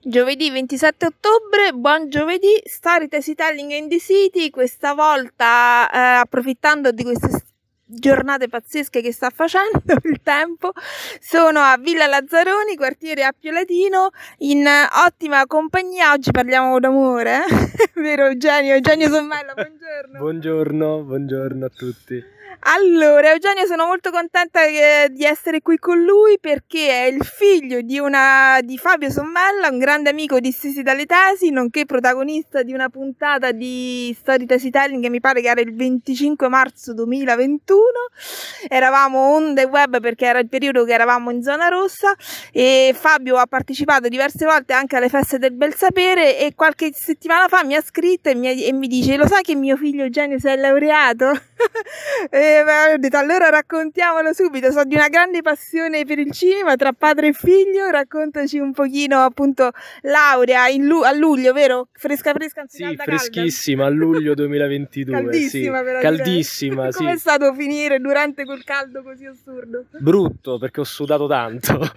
Giovedì 27 ottobre, buon giovedì, Storytelling in the City, questa volta eh, approfittando di queste giornate pazzesche che sta facendo il tempo. Sono a Villa Lazzaroni, quartiere Appio Latino, in ottima compagnia. Oggi parliamo d'amore, eh? vero Eugenio? Eugenio Sommella, buongiorno. Buongiorno, buongiorno a tutti. Allora, Eugenio, sono molto contenta eh, di essere qui con lui perché è il figlio di, una, di Fabio Sommella, un grande amico di Sisi dalle Tesi, nonché protagonista di una puntata di Story Tesitelling che mi pare che era il 25 marzo 2021. Eravamo on the web perché era il periodo che eravamo in zona rossa e Fabio ha partecipato diverse volte anche alle feste del bel sapere e qualche settimana fa mi ha scritto e mi, e mi dice lo sai che mio figlio Eugenio si è laureato? E ho detto allora raccontiamolo subito, so di una grande passione per il cinema tra padre e figlio, raccontaci un pochino appunto laurea lu- a luglio, vero? Fresca fresca, anzi sì, calda, freschissima calda. a luglio 2022. Caldissima sì. però. Caldissima, sì. Come è stato finire durante quel caldo così assurdo? Brutto, perché ho sudato tanto.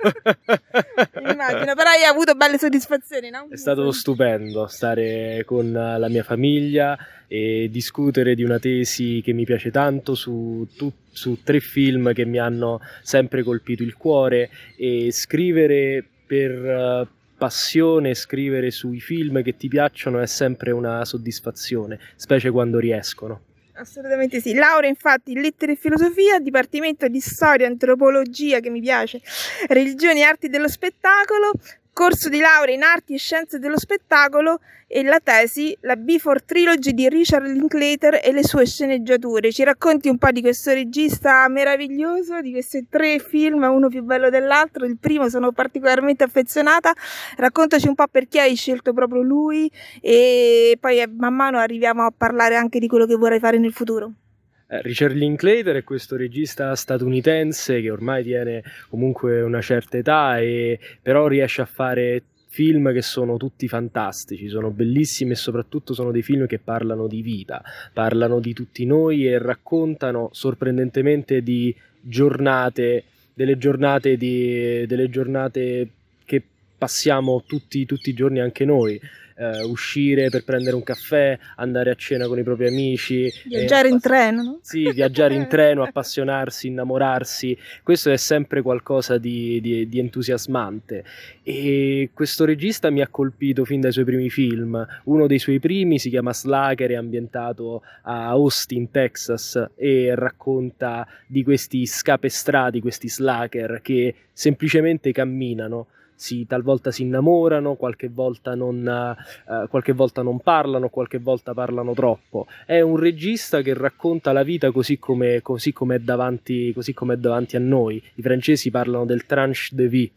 Immagino, però hai avuto belle soddisfazioni, no? È stato stupendo stare con la mia famiglia e discutere di una tesi che mi piace tanto su, tu, su tre film che mi hanno sempre colpito il cuore e scrivere per uh, passione, scrivere sui film che ti piacciono è sempre una soddisfazione, specie quando riescono. Assolutamente sì. Laurea infatti in lettere e filosofia, dipartimento di storia, antropologia che mi piace, religioni e arti dello spettacolo, corso di laurea in arti e scienze dello spettacolo e la tesi, la Before Trilogy di Richard Linklater e le sue sceneggiature. Ci racconti un po' di questo regista meraviglioso, di questi tre film, uno più bello dell'altro. Il primo sono particolarmente affezionata. Raccontaci un po' perché hai scelto proprio lui e poi man mano arriviamo a parlare anche di quello che vorrai fare nel futuro. Eh, Richard Linklater è questo regista statunitense che ormai tiene comunque una certa età e però riesce a fare film che sono tutti fantastici, sono bellissimi e soprattutto sono dei film che parlano di vita, parlano di tutti noi e raccontano sorprendentemente di giornate, delle giornate, di, delle giornate che passiamo tutti, tutti i giorni anche noi eh, uscire per prendere un caffè, andare a cena con i propri amici. Viaggiare eh, in treno, no? Sì, viaggiare in treno, appassionarsi, innamorarsi. Questo è sempre qualcosa di, di, di, entusiasmante. E questo regista mi ha colpito fin dai suoi primi film. Uno dei suoi primi si chiama Slacker, è ambientato a Austin, Texas, e racconta di questi scapestrati, questi slacker che semplicemente camminano si, talvolta si innamorano, qualche volta, non, uh, qualche volta non parlano, qualche volta parlano troppo. È un regista che racconta la vita così come, così come, è, davanti, così come è davanti a noi. I francesi parlano del tranche de vie.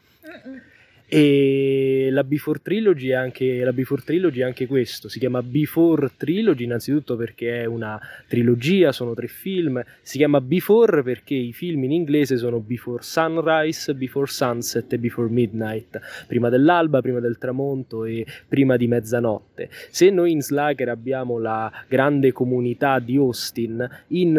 E la Before Trilogy, è anche, la Before Trilogy è anche questo, si chiama Before Trilogy innanzitutto perché è una trilogia, sono tre film, si chiama Before perché i film in inglese sono Before Sunrise, Before Sunset e Before Midnight, prima dell'alba, prima del tramonto e prima di mezzanotte. Se noi in Slacker abbiamo la grande comunità di Austin, in,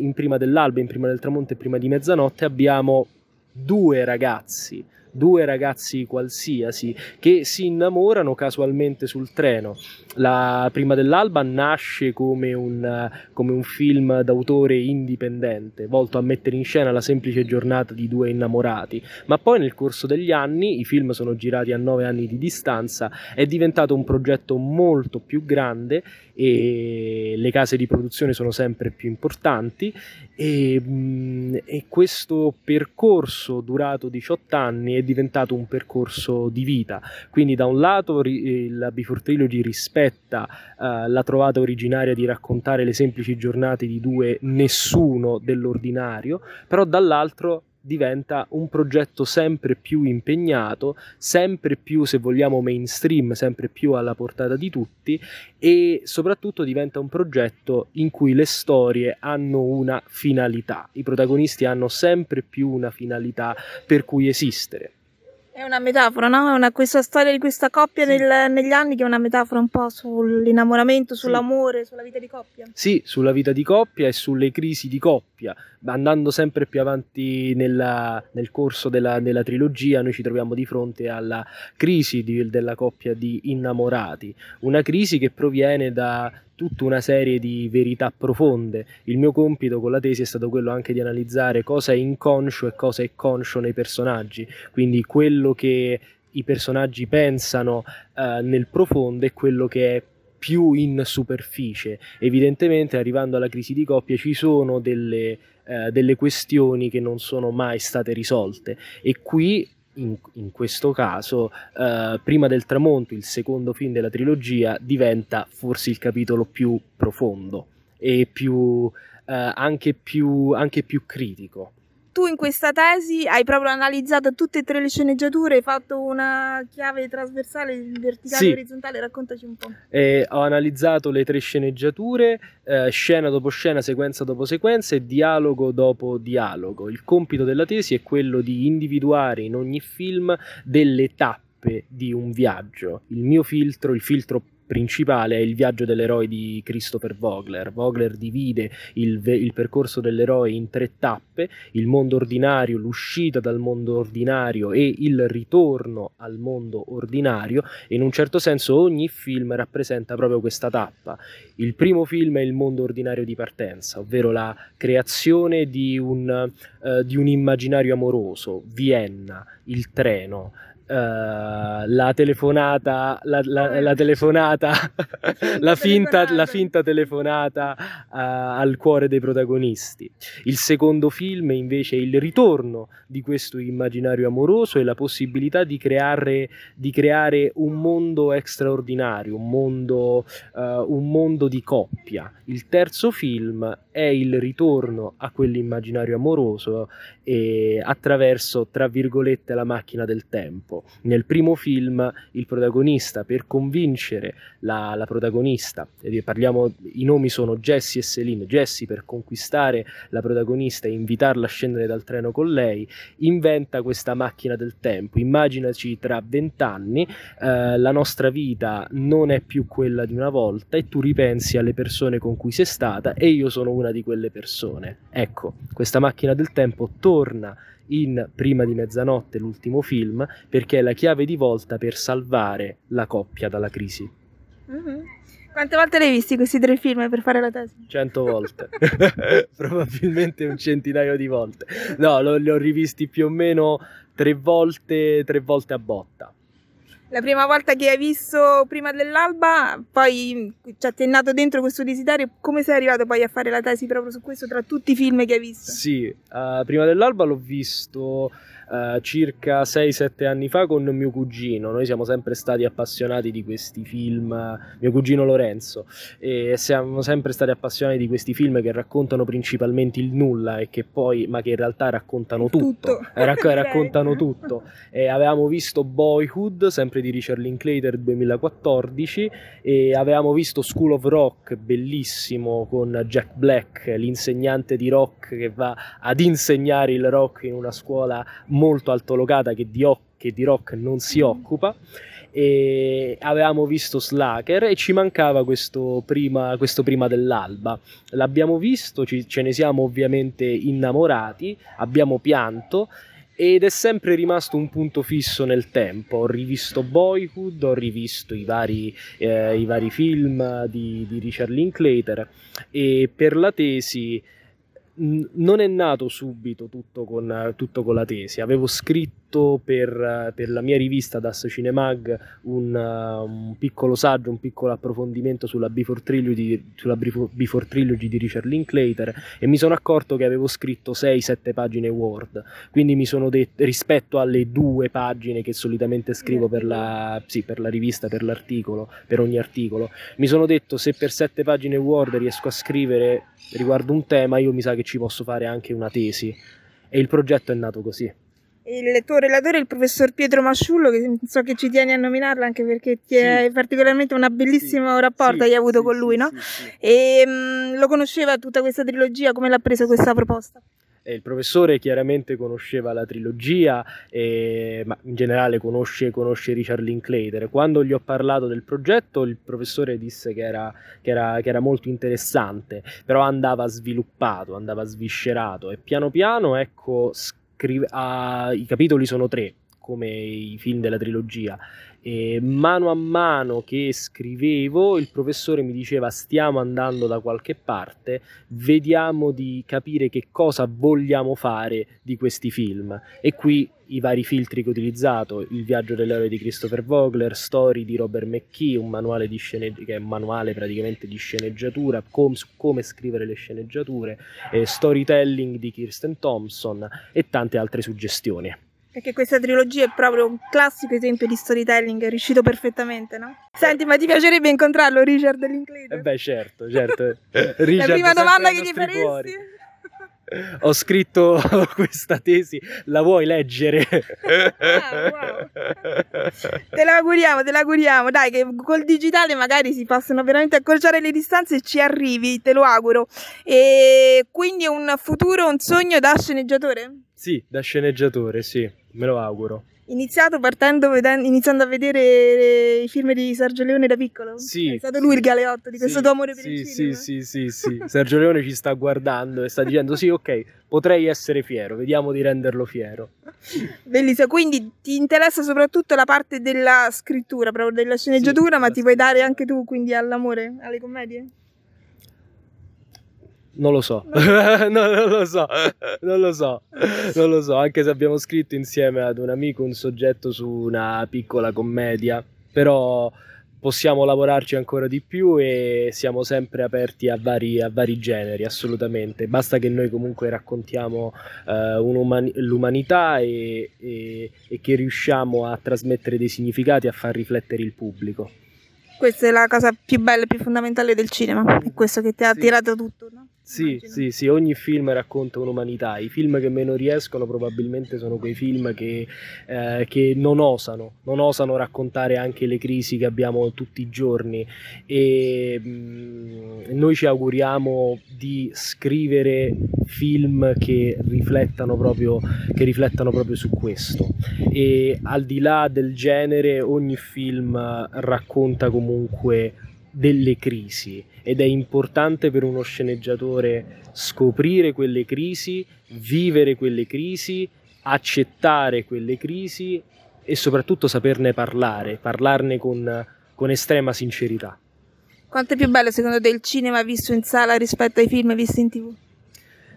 in prima dell'alba, in prima del tramonto e prima di mezzanotte abbiamo due ragazzi due ragazzi qualsiasi che si innamorano casualmente sul treno. La prima dell'alba nasce come un, come un film d'autore indipendente, volto a mettere in scena la semplice giornata di due innamorati, ma poi nel corso degli anni, i film sono girati a nove anni di distanza, è diventato un progetto molto più grande e le case di produzione sono sempre più importanti e, mm, e questo percorso durato 18 anni è diventato un percorso di vita. Quindi da un lato la Before Trilogy rispetta uh, la trovata originaria di raccontare le semplici giornate di due nessuno dell'ordinario, però dall'altro diventa un progetto sempre più impegnato, sempre più, se vogliamo, mainstream, sempre più alla portata di tutti e soprattutto diventa un progetto in cui le storie hanno una finalità, i protagonisti hanno sempre più una finalità per cui esistere. È una metafora, no? È una, questa storia di questa coppia Sì. nel- negli anni che è una metafora un po' sull'innamoramento, sull'amore, sulla vita di coppia. Sì, sulla vita di coppia e sulle crisi di coppia. Andando sempre più avanti nella- nel corso della, della trilogia, noi ci troviamo di fronte alla crisi di- della coppia di innamorati. Una crisi che proviene da tutta una serie di verità profonde. Il mio compito con la tesi è stato quello anche di analizzare cosa è inconscio e cosa è conscio nei personaggi, quindi quello che i personaggi pensano eh, nel profondo e quello che è più in superficie. Evidentemente, arrivando alla crisi di coppia, ci sono delle, eh, delle questioni che non sono mai state risolte e qui. In, in questo caso, eh, Prima del tramonto, il secondo film della trilogia, diventa forse il capitolo più profondo e più, eh, anche, più, anche più critico. Tu in questa tesi hai proprio analizzato tutte e tre le sceneggiature, hai fatto una chiave trasversale, verticale Sì. e orizzontale, raccontaci un po'. E ho analizzato le tre sceneggiature, eh, scena dopo scena, sequenza dopo sequenza e dialogo dopo dialogo. Il compito della tesi è quello di individuare in ogni film delle tappe di un viaggio. Il mio filtro, il filtro principale è il viaggio dell'eroe di Christopher Vogler. Vogler divide il, ve- il percorso dell'eroe in tre tappe, il mondo ordinario, l'uscita dal mondo ordinario e il ritorno al mondo ordinario e in un certo senso ogni film rappresenta proprio questa tappa. Il primo film è il mondo ordinario di partenza, ovvero la creazione di un, eh, di un immaginario amoroso, Vienna, il treno, eh, la telefonata, la, la- la telefonata, la finta, la telefonata. finta telefonata eh, al cuore dei protagonisti. Il secondo film invece è il ritorno di questo immaginario amoroso e la possibilità di creare, di creare un mondo straordinario, un mondo, eh, un mondo di coppia. Il terzo film è il ritorno a quell'immaginario amoroso e attraverso, tra virgolette, la macchina del tempo. Nel primo film il protagonista per convincere la, la protagonista, parliamo, i nomi sono Jessie e Celine, Jessie per conquistare la protagonista e invitarla a scendere dal treno con lei, inventa questa macchina del tempo. Immaginaci tra vent'anni eh, la nostra vita non è più quella di una volta e tu ripensi alle persone con cui sei stata e io sono una di quelle persone. Ecco, questa macchina del tempo torna in Prima di mezzanotte, l'ultimo film, perché è la chiave di volta per salvare la coppia dalla crisi. Mhm. Quante volte l'hai visti questi tre film per fare la tesi? Cento volte, probabilmente un centinaio di volte. No, li ho rivisti più o meno tre volte, tre volte a botta. La prima volta che hai visto prima dell'alba, poi cioè, ti è nato dentro questo desiderio, come sei arrivato poi a fare la tesi proprio su questo tra tutti i film che hai visto? Sì, eh, prima dell'alba l'ho visto eh, circa 6-7 anni fa con mio cugino. Noi siamo sempre stati appassionati di questi film, mio cugino Lorenzo, e siamo sempre stati appassionati di questi film che raccontano principalmente il nulla e che poi, ma che in realtà raccontano tutto. Tutto. Eh, rac- raccontano tutto. E avevamo visto Boyhood, sempre di Richard Linklater 2014, e avevamo visto School of Rock, bellissimo, con Jack Black, l'insegnante di rock che va ad insegnare il rock in una scuola molto altolocata che di, che di rock non si Mm. occupa. E avevamo visto Slacker e ci mancava questo prima, questo prima dell'alba. L'abbiamo visto, ci- ce ne siamo ovviamente innamorati, abbiamo pianto ed è sempre rimasto un punto fisso nel tempo. Ho rivisto Boyhood, ho rivisto i vari, eh, i vari film di, di Richard Linklater e per la tesi non è nato subito tutto con, tutto con la tesi. Avevo scritto per, per la mia rivista Das Cinemag un, uh, un piccolo saggio, un piccolo approfondimento sulla Before Trilogy, sulla Before Trilogy di Richard Linklater e mi sono accorto che avevo scritto 6-7 pagine Word quindi mi sono detto rispetto alle due pagine che solitamente scrivo per la, sì, per la rivista, per l'articolo, per ogni articolo, mi sono detto se per sette pagine Word riesco a scrivere riguardo un tema, io mi sa che ci posso fare anche una tesi. E il progetto è nato così. Il tuo relatore il professor Pietro Masciullo, che so che ci tieni a nominarlo anche perché ti Sì. è particolarmente un bellissimo Sì, rapporto sì, hai avuto con lui, no? E mm, lo conosceva tutta questa trilogia, come l'ha presa questa proposta? E il professore chiaramente conosceva la trilogia, e, ma in generale conosce, conosce, Richard Linklater. Quando gli ho parlato del progetto, il professore disse che era, che era, che era molto interessante, però andava sviluppato, andava sviscerato e piano piano, ecco, scrive, ah, i capitoli sono tre come i film della trilogia. E mano a mano che scrivevo, il professore mi diceva: Stiamo andando da qualche parte, vediamo di capire che cosa vogliamo fare di questi film. E qui i vari filtri che ho utilizzato: Il viaggio dell'eroe di Christopher Vogler, Story di Robert McKee, un manuale, di scene- che è un manuale praticamente di sceneggiatura, com- come scrivere le sceneggiature, eh, Storytelling di Kirsten Thompson e tante altre suggestioni. Perché questa trilogia è proprio un classico esempio di storytelling, è riuscito perfettamente, no? Senti, ma ti piacerebbe incontrarlo, Richard Linklater? Eh beh, certo, certo. Richard, La prima domanda che gli faresti? Cuori. Ho scritto questa tesi, la vuoi leggere? Ah, wow. Te la auguriamo, te la auguriamo. Dai, che col digitale magari si possono veramente accorciare le distanze e ci arrivi, te lo auguro. E quindi un futuro, un sogno da sceneggiatore? Sì, da sceneggiatore, sì, me lo auguro. Iniziato partendo, vedendo, iniziando a vedere i film di Sergio Leone da piccolo? Sì. È stato lui il galeotto di questo sì, tuo amore per sì, il cinema? Sì, sì, sì, sì. Sergio Leone ci sta guardando e sta dicendo sì, ok, potrei essere fiero, vediamo di renderlo fiero. Bellissimo, quindi ti interessa soprattutto la parte della scrittura, proprio della sceneggiatura, sì, ma ti puoi dare anche tu quindi all'amore, alle commedie? Non lo so, no, non lo so, non lo so, non lo so, anche se abbiamo scritto insieme ad un amico un soggetto su una piccola commedia, però possiamo lavorarci ancora di più e siamo sempre aperti a vari, a vari generi, assolutamente. Basta che noi comunque raccontiamo uh, l'umanità e, e, e che riusciamo a trasmettere dei significati, a far riflettere il pubblico. Questa è la cosa più bella e più fondamentale del cinema, è questo che ti ha sì. attirato tutto, no? Sì, sì, sì, ogni film racconta un'umanità. I film che meno riescono probabilmente sono quei film che, eh, che non osano, non osano raccontare anche le crisi che abbiamo tutti i giorni. E mh, mm, noi ci auguriamo di scrivere film che riflettano, proprio, che riflettano proprio su questo. E al di là del genere, ogni film racconta comunque delle crisi ed è importante per uno sceneggiatore scoprire quelle crisi, vivere quelle crisi, accettare quelle crisi e soprattutto saperne parlare, parlarne con, con estrema sincerità. Quanto è più bello secondo te il cinema visto in sala rispetto ai film visti in tv?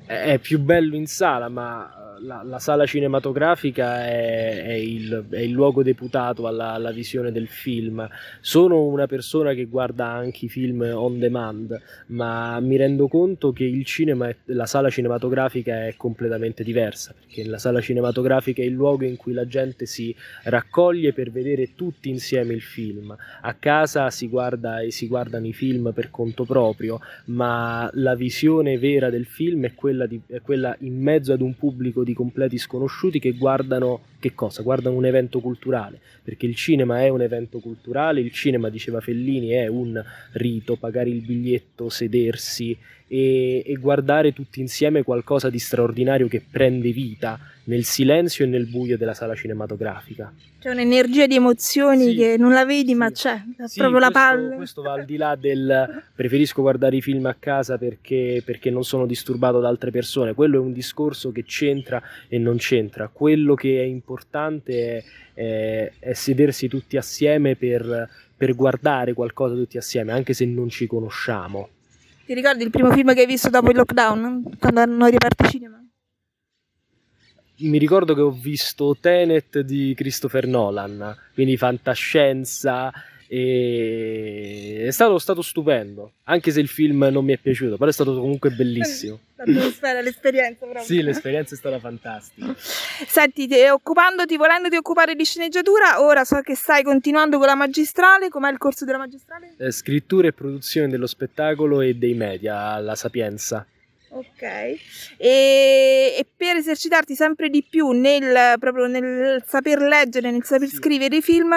È più bello in sala, ma la, la, sala cinematografica è, è, il, è, il, luogo deputato alla, alla, visione del film. Sono una persona che guarda anche i film on demand, ma mi rendo conto che il cinema, la sala cinematografica è completamente diversa, perché la sala cinematografica è il luogo in cui la gente si raccoglie per vedere tutti insieme il film. A casa si guarda e si guardano i film per conto proprio, ma la visione vera del film è quella, di, è quella in mezzo ad un pubblico di completi sconosciuti che guardano che cosa? Guardano un evento culturale, perché il cinema è un evento culturale, il cinema, diceva Fellini, è un rito, pagare il biglietto, sedersi e, e guardare tutti insieme qualcosa di straordinario che prende vita nel silenzio e nel buio della sala cinematografica. C'è un'energia di emozioni sì, che non la vedi, sì. ma c'è, è sì, proprio la palla. Questo va al di là del preferisco guardare i film a casa perché, perché, non sono disturbato da altre persone. Quello è un discorso che c'entra e non c'entra. Quello che è importante è, è, è sedersi tutti assieme per, per guardare qualcosa tutti assieme, anche se non ci conosciamo. Ti ricordi il primo film che hai visto dopo il lockdown, quando hanno riaperto i cinema? mi ricordo che ho visto Tenet di Christopher Nolan, quindi fantascienza, e è stato, stato, stupendo, anche se il film non mi è piaciuto, però è stato comunque bellissimo. L'atmosfera, l'esperienza proprio. Sì, l'esperienza è stata fantastica. Senti, occupandoti, volendoti occupare di sceneggiatura, ora so che stai continuando con la magistrale, com'è il corso della magistrale? Eh, scrittura e produzione dello spettacolo e dei media alla Sapienza. Ok, e, e, per esercitarti sempre di più nel, proprio nel saper leggere, nel saper sì. scrivere i film,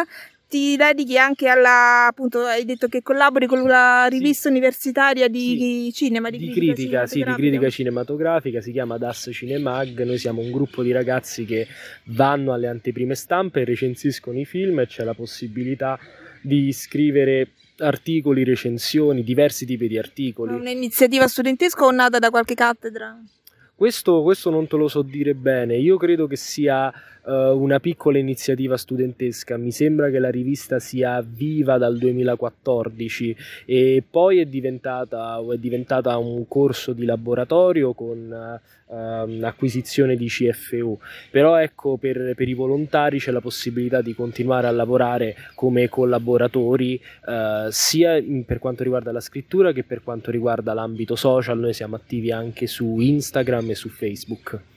ti dedichi anche alla, appunto, hai detto che collabori con la rivista sì. universitaria di sì. cinema, di, di critica, critica sì, di critica cinematografica, si chiama Das Cinemag, noi siamo un gruppo di ragazzi che vanno alle anteprime stampe, recensiscono i film e c'è la possibilità di scrivere articoli, recensioni, diversi tipi di articoli. Un'iniziativa studentesca o nata da qualche cattedra? Questo, questo, non te lo so dire bene, io credo che sia uh, una piccola iniziativa studentesca, mi sembra che la rivista sia viva dal 2014 e poi è diventata, è diventata un corso di laboratorio con uh, acquisizione di CFU, però ecco per, per, i volontari c'è la possibilità di continuare a lavorare come collaboratori uh, sia per quanto riguarda la scrittura che per quanto riguarda l'ambito social, noi siamo attivi anche su Instagram e su Facebook.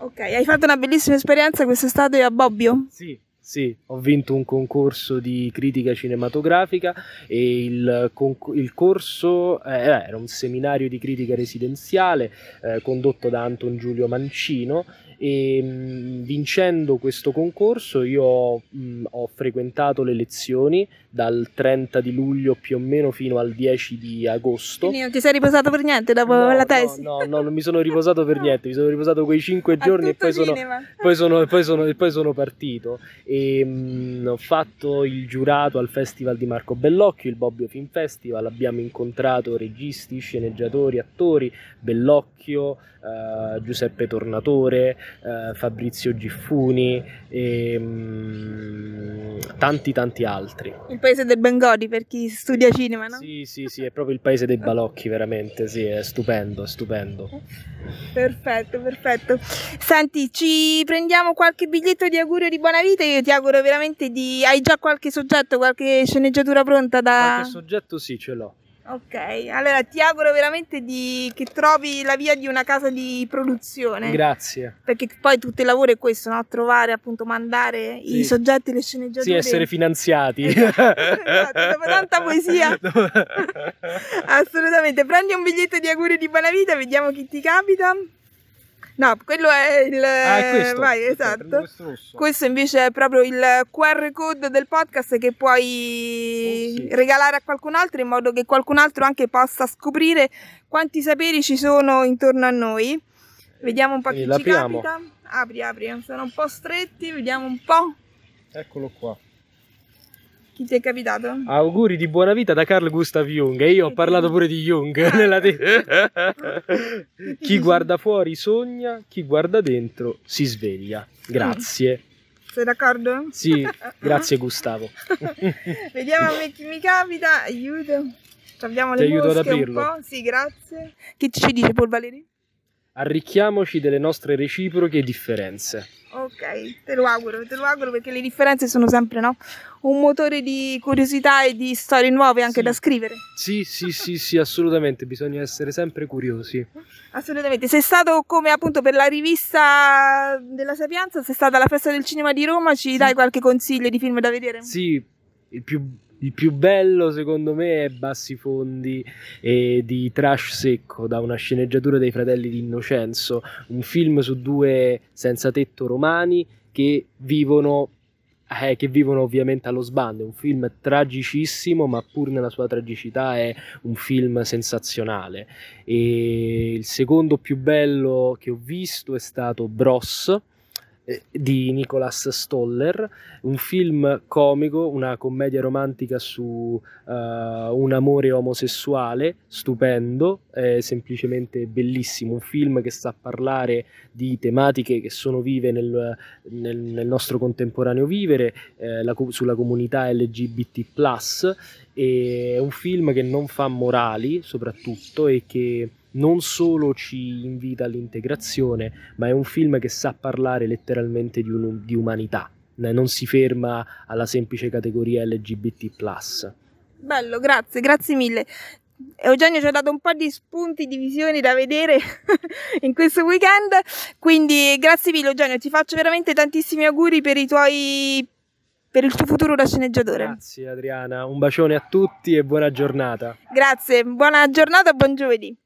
Ok, hai fatto una bellissima esperienza quest'estate a Bobbio? Sì, sì, ho vinto un concorso di critica cinematografica e il, il corso eh, era un seminario di critica residenziale eh, condotto da Anton Giulio Mancino e mh, vincendo questo concorso io mh, ho frequentato le lezioni dal 30 di luglio più o meno fino al 10 di agosto. Quindi non ti sei riposato per niente dopo no, la tesi? No, no, no, non mi sono riposato per niente, mi sono riposato quei 5 giorni e poi sono, poi, sono, poi, sono, poi sono, partito. E, mh, ho fatto il giurato al Festival di Marco Bellocchio, il Bobbio Film Festival, abbiamo incontrato registi, sceneggiatori, attori, Bellocchio, eh, Giuseppe Tornatore, eh, Fabrizio Giffuni e tanti tanti altri. Il paese del Bengodi per chi studia cinema, no? Sì, sì, sì, è proprio il paese dei balocchi, veramente, sì, è stupendo, è stupendo. Perfetto, perfetto. Senti, ci prendiamo qualche biglietto di augurio di buona vita, io ti auguro veramente di... Hai già qualche soggetto, qualche sceneggiatura pronta da... Qualche soggetto sì, ce l'ho. Ok, allora ti auguro veramente di, che trovi la via di una casa di produzione. Grazie. Perché poi tutto il lavoro è questo, no? Trovare, appunto, mandare sì. i soggetti, le sceneggiature. Sì, essere finanziati. Esatto, esatto dopo tanta poesia. Assolutamente. Prendi un biglietto di auguri di buona vita, vediamo chi ti capita. No, quello è il... Ah, è questo. Vai, esatto. Questo invece è proprio il QR code del podcast che puoi oh, sì. regalare a qualcun altro in modo che qualcun altro anche possa scoprire quanti saperi ci sono intorno a noi. Vediamo un po' chi ci capita. Apri, apri, sono un po' stretti, vediamo un po'. Eccolo qua. Chi ti è capitato? Auguri di buona vita da Carl Gustav Jung. E io ho parlato pure di Jung. Ah. Nella te- chi guarda fuori sogna, chi guarda dentro si sveglia. Grazie. Sei d'accordo? Sì, grazie Gustavo. Vediamo a me chi mi capita. Aiuto. Abbiamo le Ti aiuto ad aprirlo. Sì, grazie. Che ci dice Paul Valeri? Arricchiamoci delle nostre reciproche differenze. Ok, te lo auguro, te lo auguro perché le differenze sono sempre no? un motore di curiosità e di storie nuove anche sì. da scrivere. Sì, sì, sì, sì, assolutamente, bisogna essere sempre curiosi. Assolutamente, sei stato come appunto per la rivista della Sapienza, sei stata alla festa del cinema di Roma, ci sì. dai qualche consiglio di film da vedere? Sì, il più il più bello secondo me è Bassi Fondi e di Trash Secco da una sceneggiatura dei fratelli di Innocenzo, un film su due senza tetto romani che vivono eh, che vivono ovviamente allo sbando. Un film tragicissimo, ma pur nella sua tragicità è un film sensazionale. E il secondo più bello che ho visto è stato Bros eh, di Nicholas Stoller, un film comico, una commedia romantica su uh, un amore omosessuale, stupendo, è semplicemente bellissimo, un film che sa parlare di tematiche che sono vive nel, nel, nel nostro contemporaneo vivere, eh, la, sulla comunità LGBT+, è un film che non fa morali soprattutto e che non solo ci invita all'integrazione, ma è un film che sa parlare letteralmente di, un, di umanità, non si ferma alla semplice categoria LGBT. Bello, grazie, grazie mille. Eugenio ci ha dato un po' di spunti di visioni da vedere in questo weekend, quindi grazie mille Eugenio, ti faccio veramente tantissimi auguri per i tuoi per il tuo futuro da sceneggiatore. Grazie Adriana, un bacione a tutti e buona giornata. Grazie, buona giornata buon giovedì.